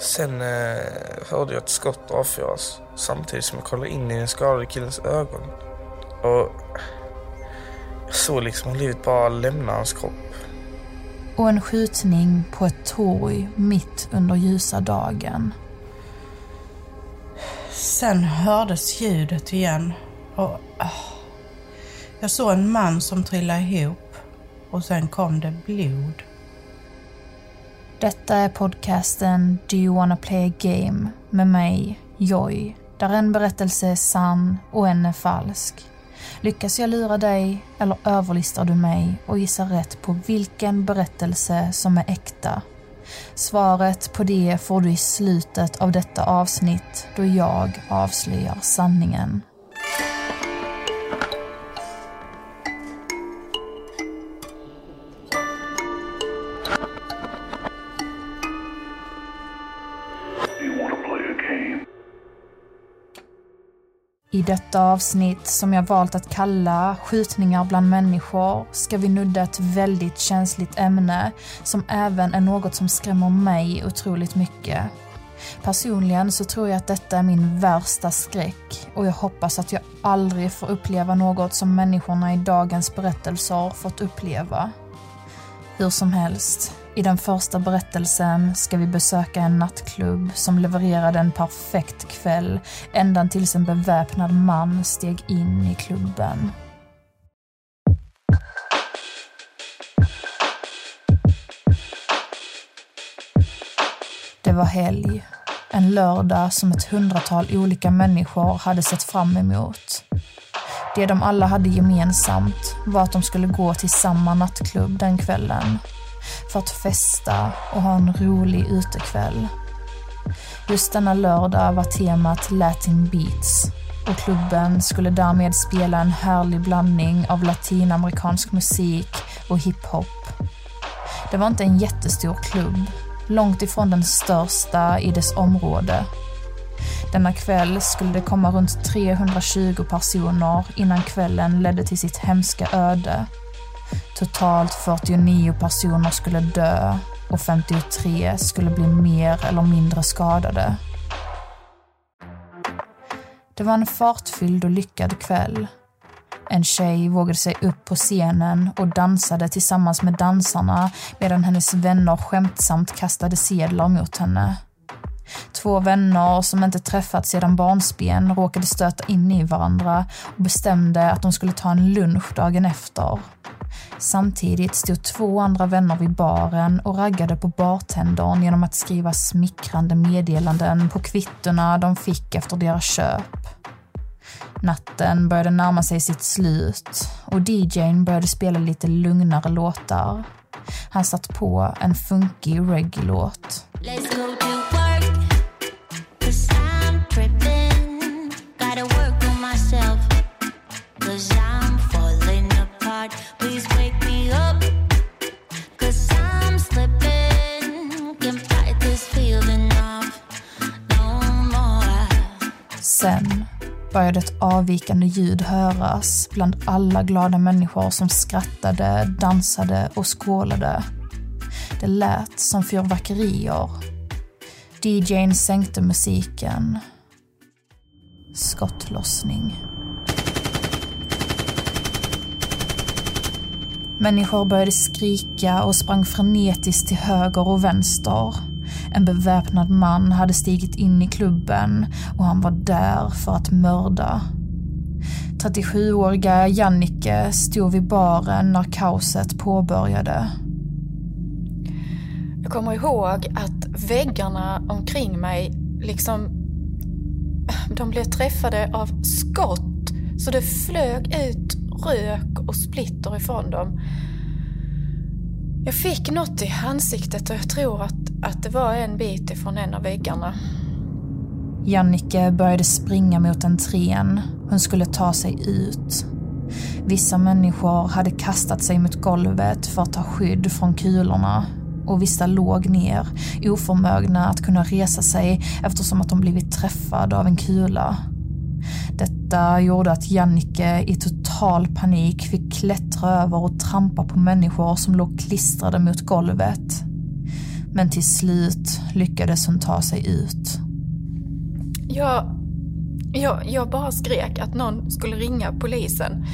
Sen eh, hörde jag ett skott avfyras samtidigt som jag kollade in i den skadade killens ögon. Och jag såg liksom hur livet bara lämnade hans kropp. Och en skjutning på ett torg mitt under ljusa dagen. Sen hördes ljudet igen och ah, jag såg en man som trillade ihop och sen kom det blod. Detta är podcasten Do you wanna play a game med mig, Joy, där en berättelse är sann och en är falsk. Lyckas jag lura dig eller överlistar du mig och gissar rätt på vilken berättelse som är äkta? Svaret på det får du i slutet av detta avsnitt då jag avslöjar sanningen. I detta avsnitt, som jag valt att kalla skjutningar bland människor, ska vi nudda ett väldigt känsligt ämne som även är något som skrämmer mig otroligt mycket. Personligen så tror jag att detta är min värsta skräck och jag hoppas att jag aldrig får uppleva något som människorna i dagens berättelser fått uppleva. Hur som helst, i den första berättelsen ska vi besöka en nattklubb som levererade en perfekt kväll ända tills en beväpnad man steg in i klubben. Det var helg. En lördag som ett hundratal olika människor hade sett fram emot. Det de alla hade gemensamt var att de skulle gå till samma nattklubb den kvällen för att festa och ha en rolig utekväll. Just denna lördag var temat Latin Beats och klubben skulle därmed spela en härlig blandning av latinamerikansk musik och hiphop. Det var inte en jättestor klubb, långt ifrån den största i dess område. Denna kväll skulle det komma runt 320 personer innan kvällen ledde till sitt hemska öde Totalt 49 personer skulle dö och 53 skulle bli mer eller mindre skadade. Det var en fartfylld och lyckad kväll. En tjej vågade sig upp på scenen och dansade tillsammans med dansarna medan hennes vänner skämtsamt kastade sedlar mot henne. Två vänner som inte träffats sedan barnsben råkade stöta in i varandra och bestämde att de skulle ta en lunch dagen efter. Samtidigt stod två andra vänner vid baren och raggade på bartendern genom att skriva smickrande meddelanden på kvittorna de fick efter deras köp. Natten började närma sig sitt slut och DJn började spela lite lugnare låtar. Han satt på en funkig reggae-låt. Sen började ett avvikande ljud höras bland alla glada människor som skrattade, dansade och skålade. Det lät som fyrverkerier. DJn sänkte musiken. Skottlossning. Människor började skrika och sprang frenetiskt till höger och vänster. En beväpnad man hade stigit in i klubben och han var där för att mörda. 37-åriga Jannike stod vid baren när kaoset påbörjade. Jag kommer ihåg att väggarna omkring mig liksom... De blev träffade av skott. Så det flög ut rök och splitter ifrån dem. Jag fick något i ansiktet och jag tror att, att det var en bit ifrån en av väggarna. Jannike började springa mot entrén. Hon skulle ta sig ut. Vissa människor hade kastat sig mot golvet för att ta skydd från kulorna och vissa låg ner, oförmögna att kunna resa sig eftersom att de blivit träffade av en kula. Detta gjorde att Jannike i total panik fick klättra över och trampa på människor som låg klistrade mot golvet. Men till slut lyckades hon ta sig ut. Jag, jag, jag bara skrek att någon skulle ringa polisen.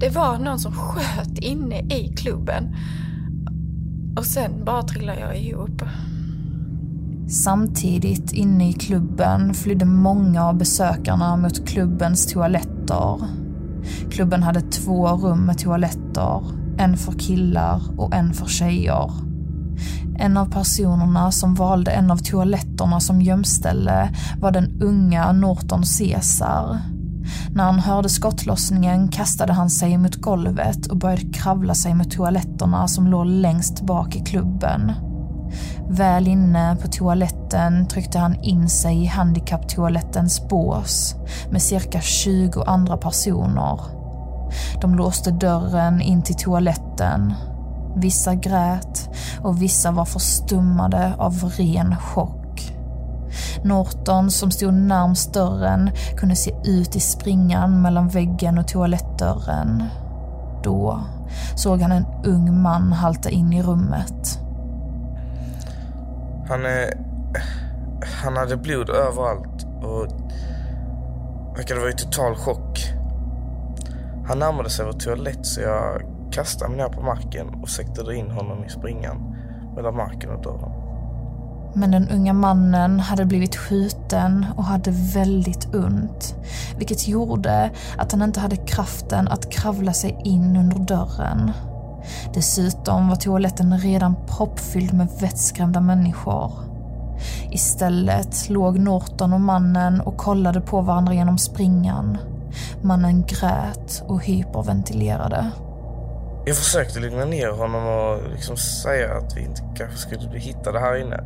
Det var någon som sköt inne i klubben. Och sen bara trillade jag ihop. Samtidigt inne i klubben flydde många av besökarna mot klubbens toaletter. Klubben hade två rum med toaletter, en för killar och en för tjejer. En av personerna som valde en av toaletterna som gömställe var den unga Norton Caesar. När han hörde skottlossningen kastade han sig mot golvet och började kravla sig mot toaletterna som låg längst bak i klubben. Väl inne på toaletten tryckte han in sig i handikapptoalettens bås med cirka 20 andra personer. De låste dörren in till toaletten. Vissa grät och vissa var förstummade av ren chock. Norton, som stod närmst dörren, kunde se ut i springan mellan väggen och toalettdörren. Då såg han en ung man halta in i rummet. Han, är, han hade blod överallt och verkade vara i total chock. Han närmade sig vår toalett så jag kastade mig ner på marken och försökte dra in honom i springan mellan marken och dörren. Men den unga mannen hade blivit skjuten och hade väldigt ont. Vilket gjorde att han inte hade kraften att kravla sig in under dörren. Dessutom var toaletten redan proppfylld med vettskrämda människor. Istället låg Norton och mannen och kollade på varandra genom springan. Mannen grät och hyperventilerade. Jag försökte lugna ner honom och liksom säga att vi inte kanske skulle bli hittade här inne.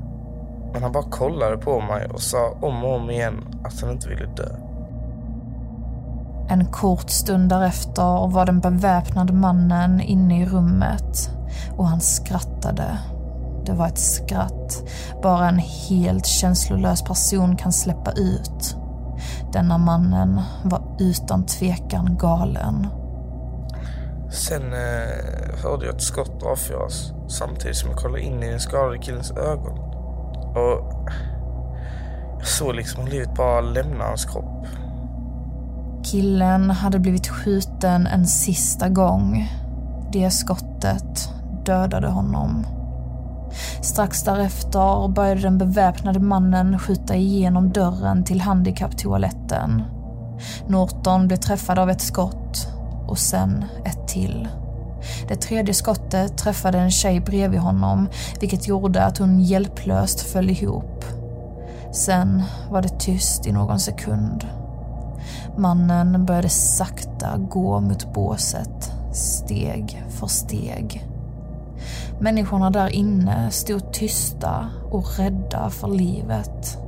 Men han bara kollade på mig och sa om och om igen att han inte ville dö. En kort stund därefter var den beväpnade mannen inne i rummet och han skrattade. Det var ett skratt bara en helt känslolös person kan släppa ut. Denna mannen var utan tvekan galen. Sen eh, hörde jag ett skott avfyras samtidigt som jag kollade in i den skadade killens ögon. Och jag såg liksom hur livet bara lämnade hans kropp. Killen hade blivit skjuten en sista gång. Det skottet dödade honom. Strax därefter började den beväpnade mannen skjuta igenom dörren till handikapptoaletten. Norton blev träffad av ett skott och sen ett till. Det tredje skottet träffade en tjej bredvid honom vilket gjorde att hon hjälplöst föll ihop. Sen var det tyst i någon sekund. Mannen började sakta gå mot båset, steg för steg. Människorna där inne stod tysta och rädda för livet.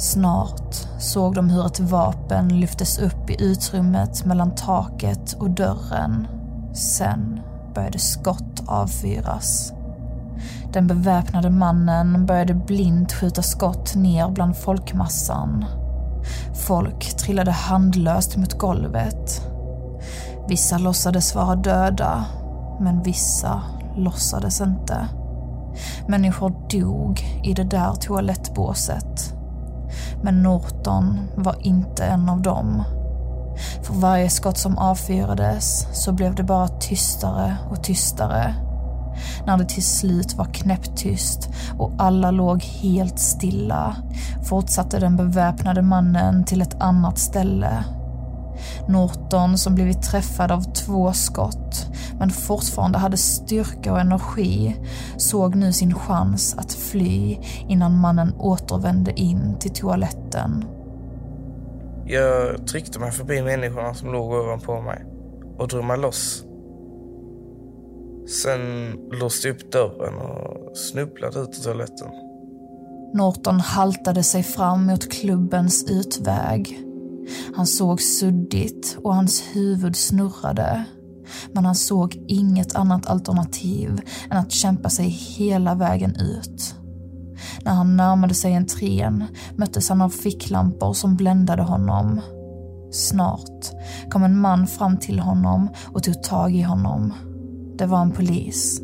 Snart såg de hur ett vapen lyftes upp i utrymmet mellan taket och dörren. Sen började skott avfyras. Den beväpnade mannen började blint skjuta skott ner bland folkmassan. Folk trillade handlöst mot golvet. Vissa låtsades vara döda, men vissa låtsades inte. Människor dog i det där toalettbåset. Men Norton var inte en av dem. För varje skott som avfyrades så blev det bara tystare och tystare. När det till slut var knäpptyst och alla låg helt stilla fortsatte den beväpnade mannen till ett annat ställe. Norton, som blivit träffad av två skott men fortfarande hade styrka och energi, såg nu sin chans att fly innan mannen återvände in till toaletten. Jag tryckte mig förbi människorna som låg ovanpå mig och drog mig loss. Sen låste jag upp dörren och snubblade ut ur toaletten. Norton haltade sig fram mot klubbens utväg. Han såg suddigt och hans huvud snurrade. Men han såg inget annat alternativ än att kämpa sig hela vägen ut. När han närmade sig entrén möttes han av ficklampor som bländade honom. Snart kom en man fram till honom och tog tag i honom. Det var en polis.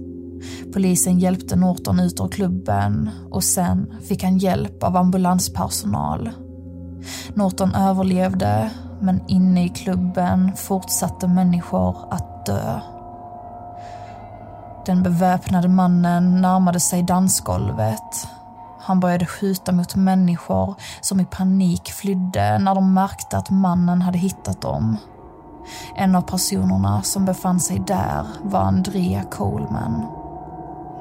Polisen hjälpte Norton ut ur klubben och sen fick han hjälp av ambulanspersonal. Norton överlevde, men inne i klubben fortsatte människor att dö. Den beväpnade mannen närmade sig dansgolvet. Han började skjuta mot människor som i panik flydde när de märkte att mannen hade hittat dem. En av personerna som befann sig där var Andrea Coleman.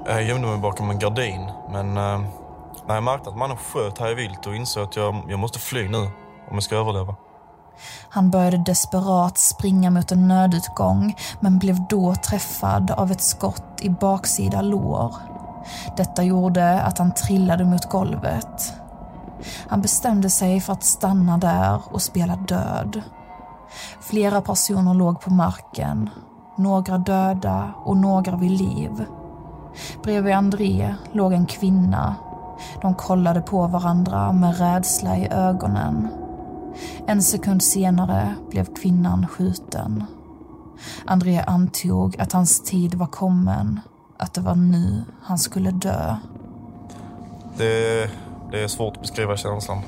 Eh, jag gömde mig bakom en gardin, men eh, när jag märkte att mannen sköt här i vilt och insåg att jag, jag måste fly nu om jag ska överleva. Han började desperat springa mot en nödutgång men blev då träffad av ett skott i baksida lår. Detta gjorde att han trillade mot golvet. Han bestämde sig för att stanna där och spela död. Flera personer låg på marken, några döda och några vid liv. Bredvid André låg en kvinna. De kollade på varandra med rädsla i ögonen. En sekund senare blev kvinnan skjuten. André antog att hans tid var kommen, att det var nu han skulle dö. Det, det är svårt att beskriva känslan.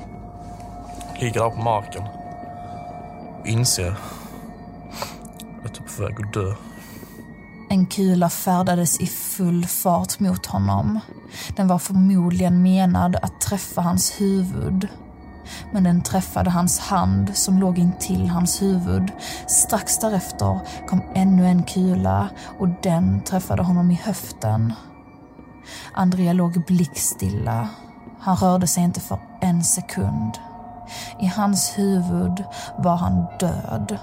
Ligger där på marken. Inser att jag är på väg att dö. En kula färdades i full fart mot honom. Den var förmodligen menad att träffa hans huvud. Men den träffade hans hand som låg intill hans huvud. Strax därefter kom ännu en kula och den träffade honom i höften. Andrea låg blickstilla. Han rörde sig inte för en sekund. I hans huvud var han död.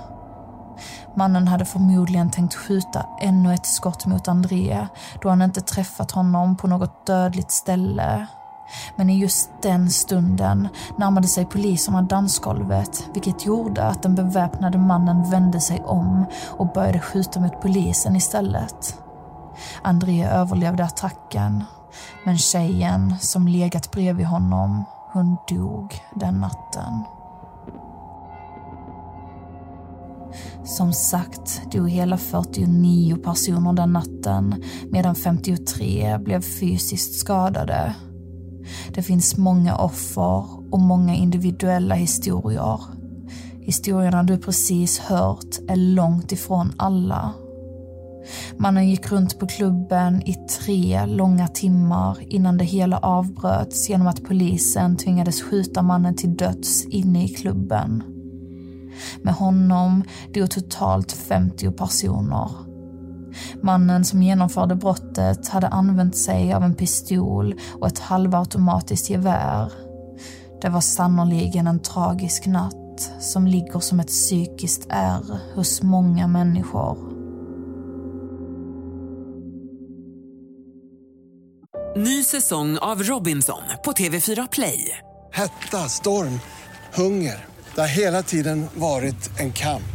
Mannen hade förmodligen tänkt skjuta ännu ett skott mot André då han inte träffat honom på något dödligt ställe. Men i just den stunden närmade sig poliserna dansgolvet vilket gjorde att den beväpnade mannen vände sig om och började skjuta mot polisen istället. André överlevde attacken men tjejen som legat bredvid honom, hon dog den natten. Som sagt dog hela 49 personer den natten medan 53 blev fysiskt skadade. Det finns många offer och många individuella historier. Historierna du precis hört är långt ifrån alla. Mannen gick runt på klubben i tre långa timmar innan det hela avbröts genom att polisen tvingades skjuta mannen till döds inne i klubben. Med honom dog totalt 50 personer. Mannen som genomförde brottet hade använt sig av en pistol och ett halvautomatiskt gevär. Det var sannoliken en tragisk natt som ligger som ett psykiskt ärr hos många människor. Ny säsong av Robinson på TV4 Play. Hetta, storm, hunger. Det har hela tiden varit en kamp.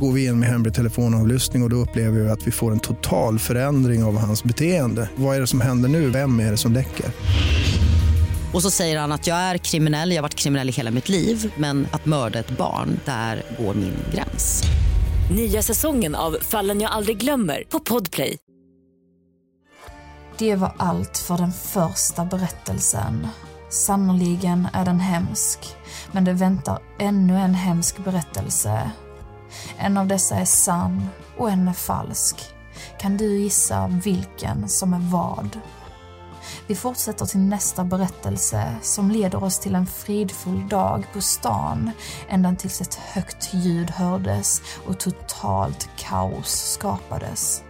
Går vi in med hemlig telefonavlyssning och, och då upplever vi att vi får en total förändring av hans beteende. Vad är det som händer nu? Vem är det som läcker? Och så säger han att jag är kriminell, jag har varit kriminell i hela mitt liv men att mörda ett barn, där går min gräns. Nya säsongen av Fallen jag aldrig glömmer på Podplay. Det var allt för den första berättelsen. Sannoliken är den hemsk, men det väntar ännu en hemsk berättelse. En av dessa är sann och en är falsk. Kan du gissa vilken som är vad? Vi fortsätter till nästa berättelse som leder oss till en fridfull dag på stan ända tills ett högt ljud hördes och totalt kaos skapades.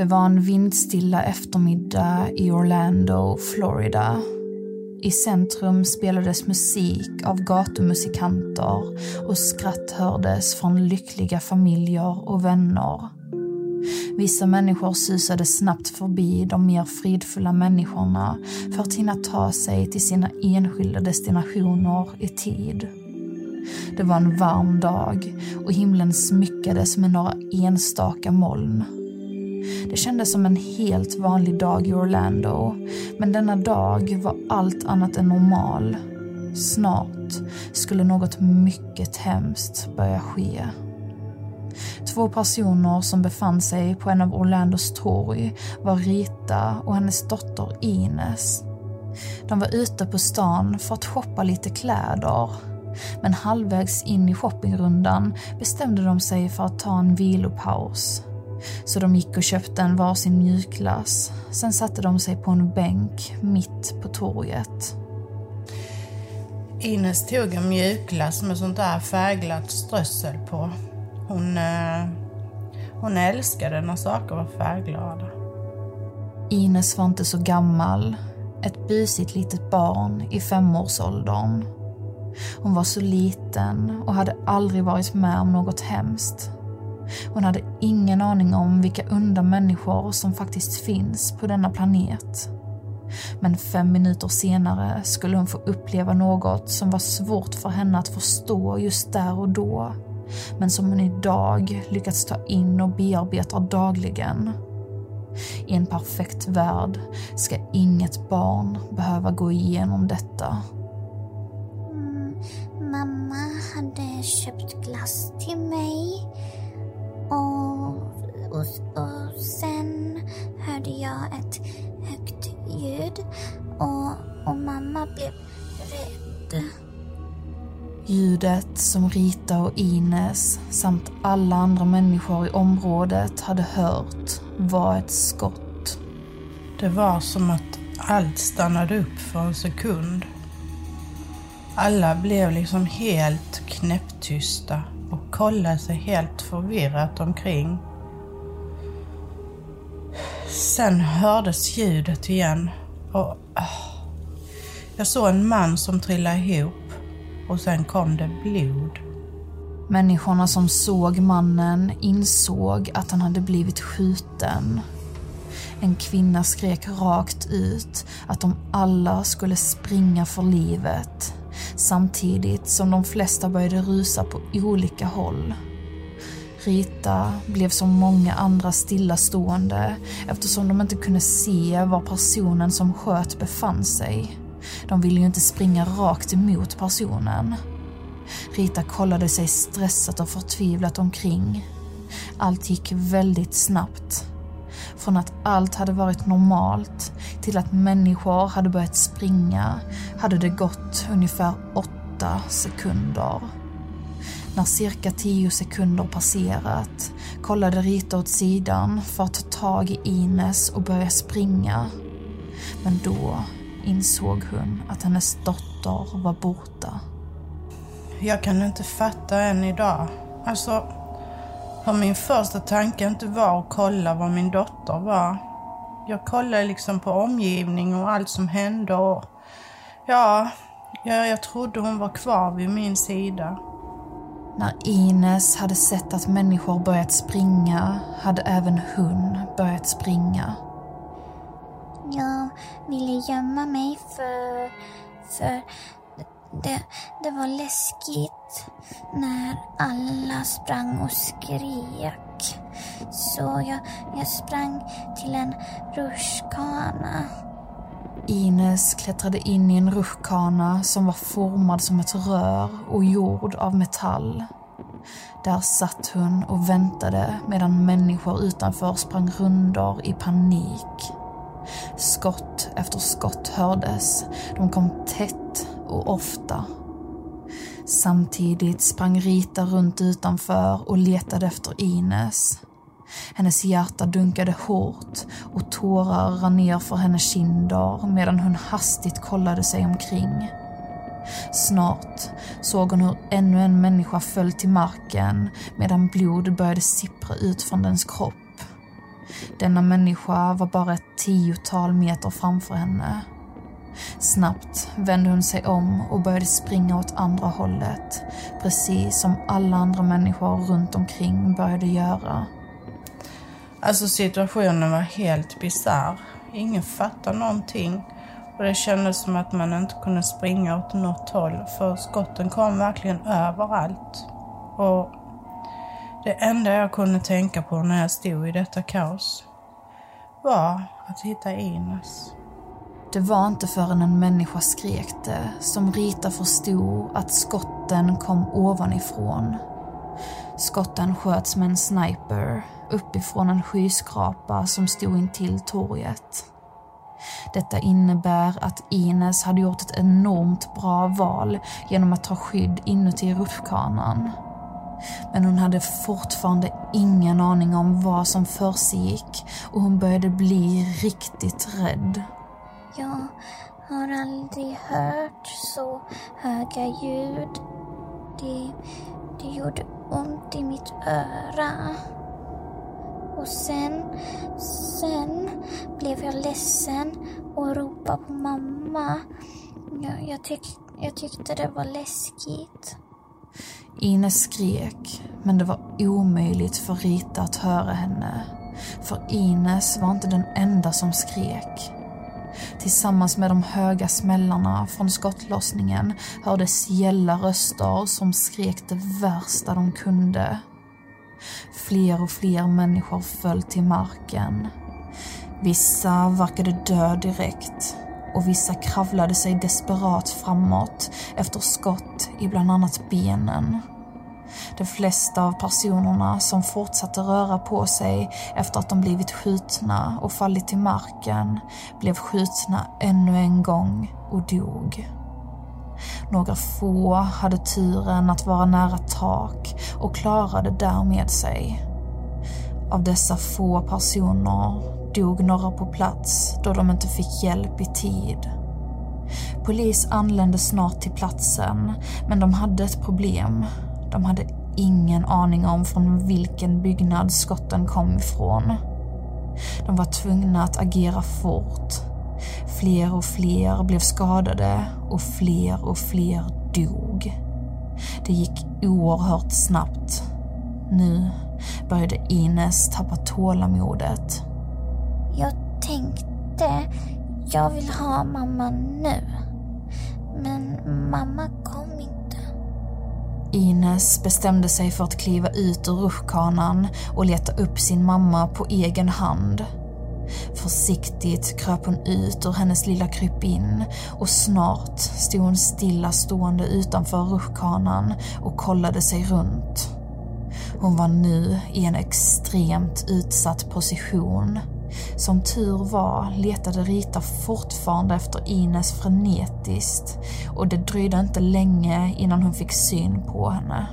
Det var en vindstilla eftermiddag i Orlando, Florida. I centrum spelades musik av gatumusikanter och skratt hördes från lyckliga familjer och vänner. Vissa människor susade snabbt förbi de mer fridfulla människorna för att hinna ta sig till sina enskilda destinationer i tid. Det var en varm dag och himlen smyckades med några enstaka moln. Det kändes som en helt vanlig dag i Orlando, men denna dag var allt annat än normal. Snart skulle något mycket hemskt börja ske. Två personer som befann sig på en av Orlandos torg var Rita och hennes dotter Ines. De var ute på stan för att shoppa lite kläder. Men halvvägs in i shoppingrundan bestämde de sig för att ta en vilopaus. Så de gick och köpte en varsin mjukglass. Sen satte de sig på en bänk mitt på torget. Ines tog en mjukglass med sånt där färgglatt strössel på. Hon, eh, hon älskade när saker var färgglada. Ines var inte så gammal. Ett busigt litet barn i femårsåldern. Hon var så liten och hade aldrig varit med om något hemskt. Hon hade ingen aning om vilka onda människor som faktiskt finns på denna planet. Men fem minuter senare skulle hon få uppleva något som var svårt för henne att förstå just där och då. Men som hon idag lyckats ta in och bearbeta dagligen. I en perfekt värld ska inget barn behöva gå igenom detta. Mm, mamma hade köpt glass till mig och, och, och sen hörde jag ett högt ljud och, och mamma blev rädd. Ljudet som Rita och Ines samt alla andra människor i området hade hört var ett skott. Det var som att allt stannade upp för en sekund. Alla blev liksom helt knäpptysta och kollade sig helt förvirrat omkring. Sen hördes ljudet igen och ah. jag såg en man som trillade ihop och sen kom det blod. Människorna som såg mannen insåg att han hade blivit skjuten. En kvinna skrek rakt ut att de alla skulle springa för livet samtidigt som de flesta började rusa på olika håll. Rita blev som många andra stillastående eftersom de inte kunde se var personen som sköt befann sig. De ville ju inte springa rakt emot personen. Rita kollade sig stressat och förtvivlat omkring. Allt gick väldigt snabbt. Från att allt hade varit normalt till att människor hade börjat springa hade det gått ungefär åtta sekunder. När cirka tio sekunder passerat kollade Rita åt sidan för att ta tag i Ines och börja springa. Men då insåg hon att hennes dotter var borta. Jag kan inte fatta än idag. Alltså, hur min första tanke inte var att kolla var min dotter var. Jag kollade liksom på omgivning och allt som hände och ja, jag, jag trodde hon var kvar vid min sida. När Ines hade sett att människor börjat springa hade även hon börjat springa. Jag ville gömma mig för, för det, det var läskigt när alla sprang och skrek. Så jag, jag sprang till en rutschkana. Ines klättrade in i en rutschkana som var formad som ett rör och gjord av metall. Där satt hon och väntade medan människor utanför sprang rundor i panik. Skott efter skott hördes. De kom tätt och ofta. Samtidigt sprang Rita runt utanför och letade efter Ines. Hennes hjärta dunkade hårt och tårar rann ner för hennes kinder medan hon hastigt kollade sig omkring. Snart såg hon hur ännu en människa föll till marken medan blod började sippra ut från dens kropp. Denna människa var bara ett tiotal meter framför henne. Snabbt vände hon sig om och började springa åt andra hållet, precis som alla andra människor runt omkring började göra. Alltså situationen var helt bizarr. Ingen fattade någonting. Och det kändes som att man inte kunde springa åt något håll för skotten kom verkligen överallt. Och det enda jag kunde tänka på när jag stod i detta kaos var att hitta Ines. Det var inte förrän en människa skrek det som Rita förstod att skotten kom ovanifrån. Skotten sköts med en sniper uppifrån en skyskrapa som stod intill torget. Detta innebär att Ines hade gjort ett enormt bra val genom att ta skydd inuti rutschkanan. Men hon hade fortfarande ingen aning om vad som försiggick och hon började bli riktigt rädd. Jag har aldrig hört så höga ljud. Det, det gjorde ont i mitt öra. Och sen, sen blev jag ledsen och ropade på mamma. Jag, jag, tyck, jag tyckte det var läskigt. Ines skrek, men det var omöjligt för Rita att höra henne. För Ines var inte den enda som skrek. Tillsammans med de höga smällarna från skottlossningen hördes gälla röster som skrek det värsta de kunde. Fler och fler människor föll till marken. Vissa verkade dö direkt och vissa kravlade sig desperat framåt efter skott i bland annat benen. De flesta av personerna som fortsatte röra på sig efter att de blivit skjutna och fallit till marken blev skjutna ännu en gång och dog. Några få hade turen att vara nära tak och klarade därmed sig. Av dessa få personer dog några på plats då de inte fick hjälp i tid. Polis anlände snart till platsen, men de hade ett problem. De hade ingen aning om från vilken byggnad skotten kom ifrån. De var tvungna att agera fort. Fler och fler blev skadade och fler och fler dog. Det gick oerhört snabbt. Nu började Ines tappa tålamodet. Jag tänkte, jag vill ha mamma nu. Men mamma kom. Ines bestämde sig för att kliva ut ur rutschkanan och leta upp sin mamma på egen hand. Försiktigt kröp hon ut ur hennes lilla krypin och snart stod hon stilla stående utanför rutschkanan och kollade sig runt. Hon var nu i en extremt utsatt position. Som tur var letade Rita fortfarande efter Ines frenetiskt och det dröjde inte länge innan hon fick syn på henne.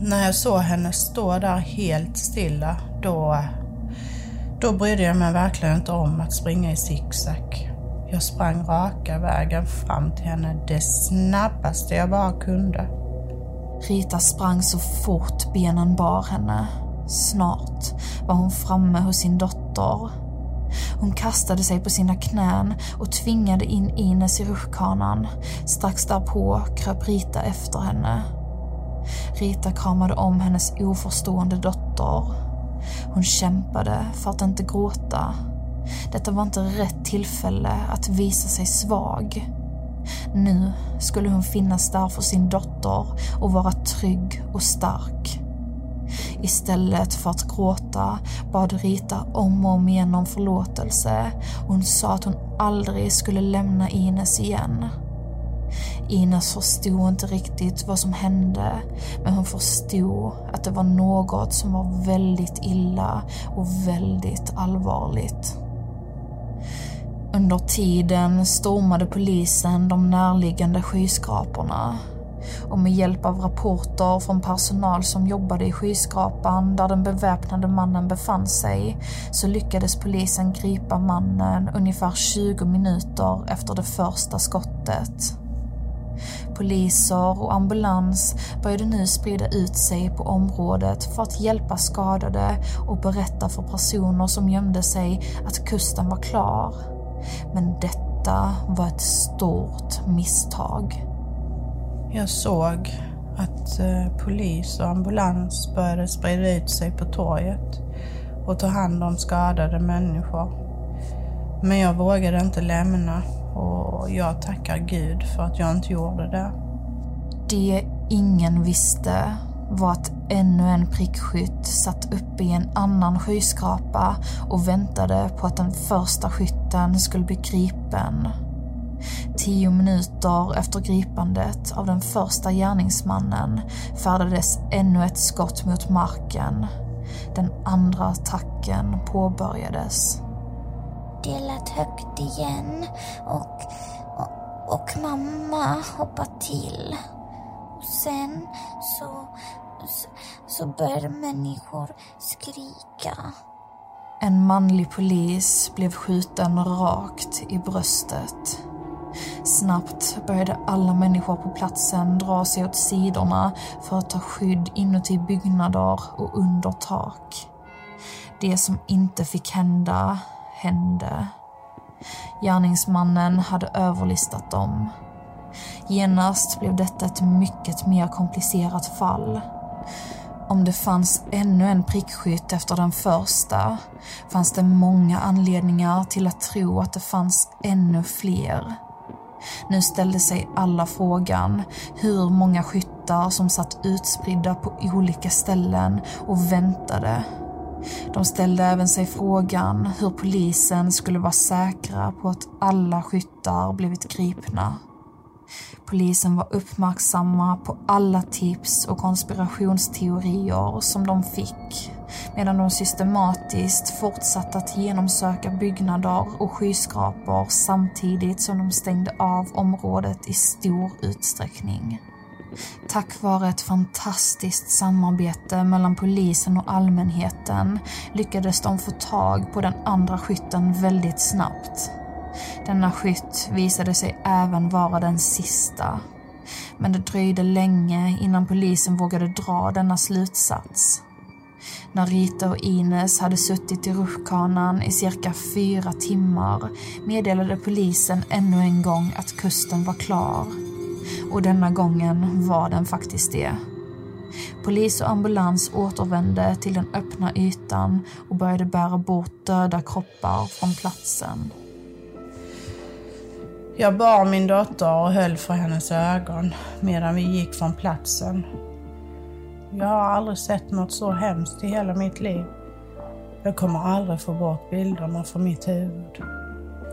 När jag såg henne stå där helt stilla, då, då brydde jag mig verkligen inte om att springa i zigzag. Jag sprang raka vägen fram till henne det snabbaste jag bara kunde. Rita sprang så fort benen bar henne. Snart var hon framme hos sin dotter. Hon kastade sig på sina knän och tvingade in Ines i rutschkanan. Strax därpå kröp Rita efter henne. Rita kramade om hennes oförstående dotter. Hon kämpade för att inte gråta. Detta var inte rätt tillfälle att visa sig svag. Nu skulle hon finnas där för sin dotter och vara trygg och stark. Istället för att gråta bad Rita om och om igen om förlåtelse. Hon sa att hon aldrig skulle lämna Ines igen. Ines förstod inte riktigt vad som hände, men hon förstod att det var något som var väldigt illa och väldigt allvarligt. Under tiden stormade polisen de närliggande skyskraporna och med hjälp av rapporter från personal som jobbade i skyskrapan där den beväpnade mannen befann sig så lyckades polisen gripa mannen ungefär 20 minuter efter det första skottet. Poliser och ambulans började nu sprida ut sig på området för att hjälpa skadade och berätta för personer som gömde sig att kusten var klar. Men detta var ett stort misstag. Jag såg att eh, polis och ambulans började sprida ut sig på torget och ta hand om skadade människor. Men jag vågade inte lämna och jag tackar Gud för att jag inte gjorde det. Det ingen visste var att ännu en prickskytt satt uppe i en annan skyskrapa och väntade på att den första skytten skulle bli gripen. Tio minuter efter gripandet av den första gärningsmannen färdades ännu ett skott mot marken. Den andra attacken påbörjades. Det lät högt igen och, och, och mamma hoppade till. Och sen så, så, så började människor skrika. En manlig polis blev skjuten rakt i bröstet. Snabbt började alla människor på platsen dra sig åt sidorna för att ta skydd inuti byggnader och under tak. Det som inte fick hända, hände. Gärningsmannen hade överlistat dem. Genast blev detta ett mycket mer komplicerat fall. Om det fanns ännu en prickskytt efter den första fanns det många anledningar till att tro att det fanns ännu fler. Nu ställde sig alla frågan hur många skyttar som satt utspridda på olika ställen och väntade. De ställde även sig frågan hur polisen skulle vara säkra på att alla skyttar blivit gripna. Polisen var uppmärksamma på alla tips och konspirationsteorier som de fick medan de systematiskt fortsatte att genomsöka byggnader och skyskrapor samtidigt som de stängde av området i stor utsträckning. Tack vare ett fantastiskt samarbete mellan polisen och allmänheten lyckades de få tag på den andra skytten väldigt snabbt. Denna skytt visade sig även vara den sista. Men det dröjde länge innan polisen vågade dra denna slutsats. När Rita och Ines hade suttit i rutschkanan i cirka fyra timmar meddelade polisen ännu en gång att kusten var klar. Och denna gången var den faktiskt det. Polis och ambulans återvände till den öppna ytan och började bära bort döda kroppar från platsen. Jag bar min dotter och höll för hennes ögon medan vi gick från platsen. Jag har aldrig sett något så hemskt i hela mitt liv. Jag kommer aldrig få bort bilderna från mitt huvud.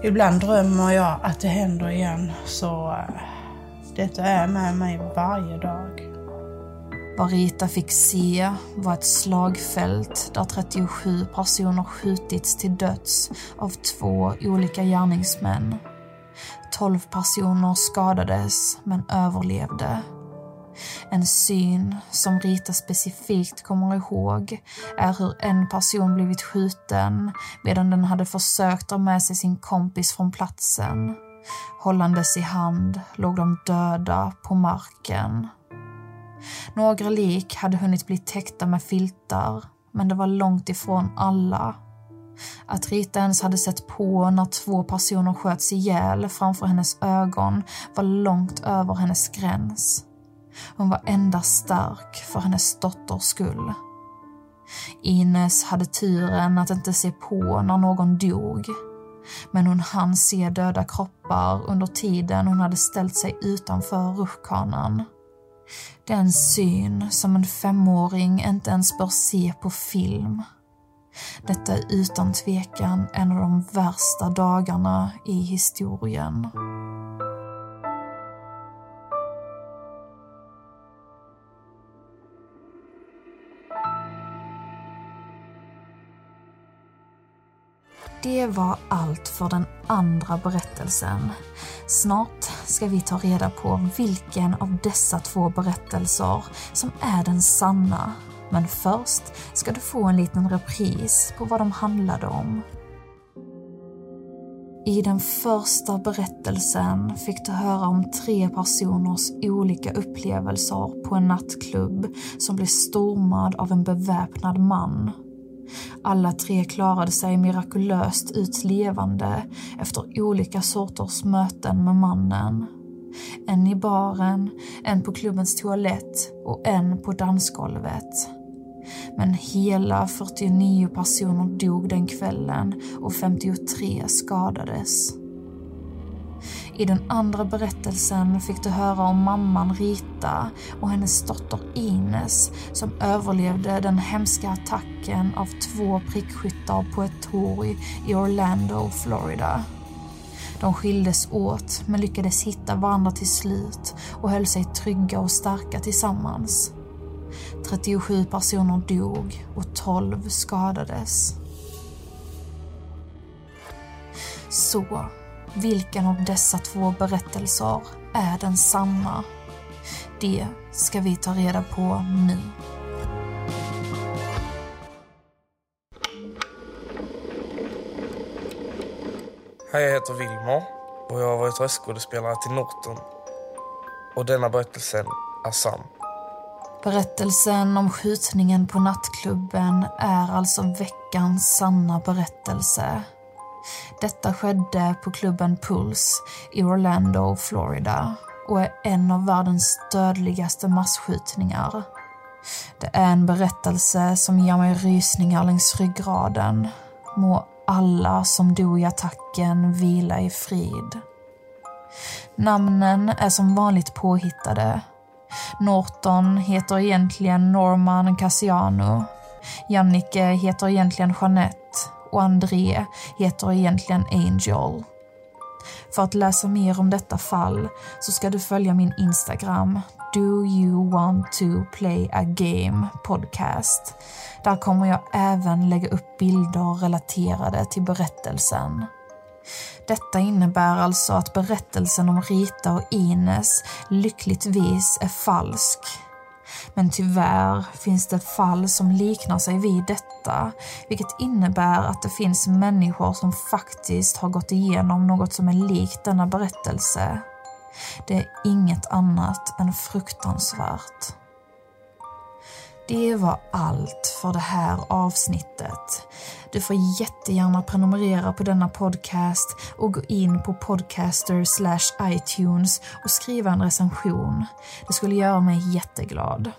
Ibland drömmer jag att det händer igen, så eh, detta är med mig varje dag. Vad Rita fick se var ett slagfält där 37 personer skjutits till döds av två olika gärningsmän. 12 personer skadades men överlevde. En syn som Rita specifikt kommer ihåg är hur en person blivit skjuten medan den hade försökt dra med sig sin kompis från platsen. Hållandes i hand låg de döda på marken. Några lik hade hunnit bli täckta med filtar, men det var långt ifrån alla. Att Rita ens hade sett på när två personer sköts ihjäl framför hennes ögon var långt över hennes gräns. Hon var endast stark för hennes dotters skull. Ines hade turen att inte se på när någon dog. Men hon hann se döda kroppar under tiden hon hade ställt sig utanför rutschkanan. Den syn som en femåring inte ens bör se på film. Detta är utan tvekan en av de värsta dagarna i historien. Det var allt för den andra berättelsen. Snart ska vi ta reda på vilken av dessa två berättelser som är den sanna. Men först ska du få en liten repris på vad de handlade om. I den första berättelsen fick du höra om tre personers olika upplevelser på en nattklubb som blev stormad av en beväpnad man. Alla tre klarade sig mirakulöst ut levande efter olika sorters möten med mannen. En i baren, en på klubbens toalett och en på dansgolvet. Men hela 49 personer dog den kvällen och 53 skadades. I den andra berättelsen fick du höra om mamman Rita och hennes dotter Ines som överlevde den hemska attacken av två prickskyttar på ett torg i Orlando, Florida. De skildes åt men lyckades hitta varandra till slut och höll sig trygga och starka tillsammans. 37 personer dog och 12 skadades. Så, vilken av dessa två berättelser är den sanna? Det ska vi ta reda på nu. Hej, jag heter Wilmer och jag har varit röstskådespelare till Norton. Och denna berättelsen är sann. Berättelsen om skjutningen på nattklubben är alltså veckans sanna berättelse. Detta skedde på klubben Pulse i Orlando, Florida och är en av världens dödligaste massskjutningar. Det är en berättelse som ger mig rysningar längs ryggraden. Må alla som dog i attacken vila i frid. Namnen är som vanligt påhittade. Norton heter egentligen Norman Cassiano. Jannike heter egentligen Jeanette och André heter egentligen Angel. För att läsa mer om detta fall så ska du följa min Instagram, Do you want to play a game podcast. Där kommer jag även lägga upp bilder relaterade till berättelsen. Detta innebär alltså att berättelsen om Rita och Ines lyckligtvis är falsk. Men tyvärr finns det fall som liknar sig vid detta, vilket innebär att det finns människor som faktiskt har gått igenom något som är likt denna berättelse. Det är inget annat än fruktansvärt. Det var allt för det här avsnittet. Du får jättegärna prenumerera på denna podcast och gå in på podcaster slash iTunes och skriva en recension. Det skulle göra mig jätteglad.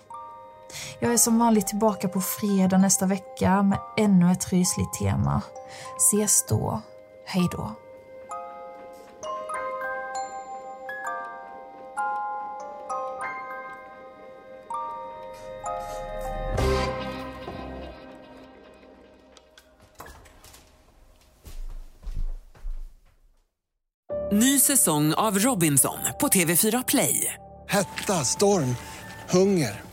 Jag är som vanligt tillbaka på fredag nästa vecka med ännu ett rysligt tema. Ses då. Hej då. Ny säsong av Robinson på TV4 Play. Hetta, storm, hunger.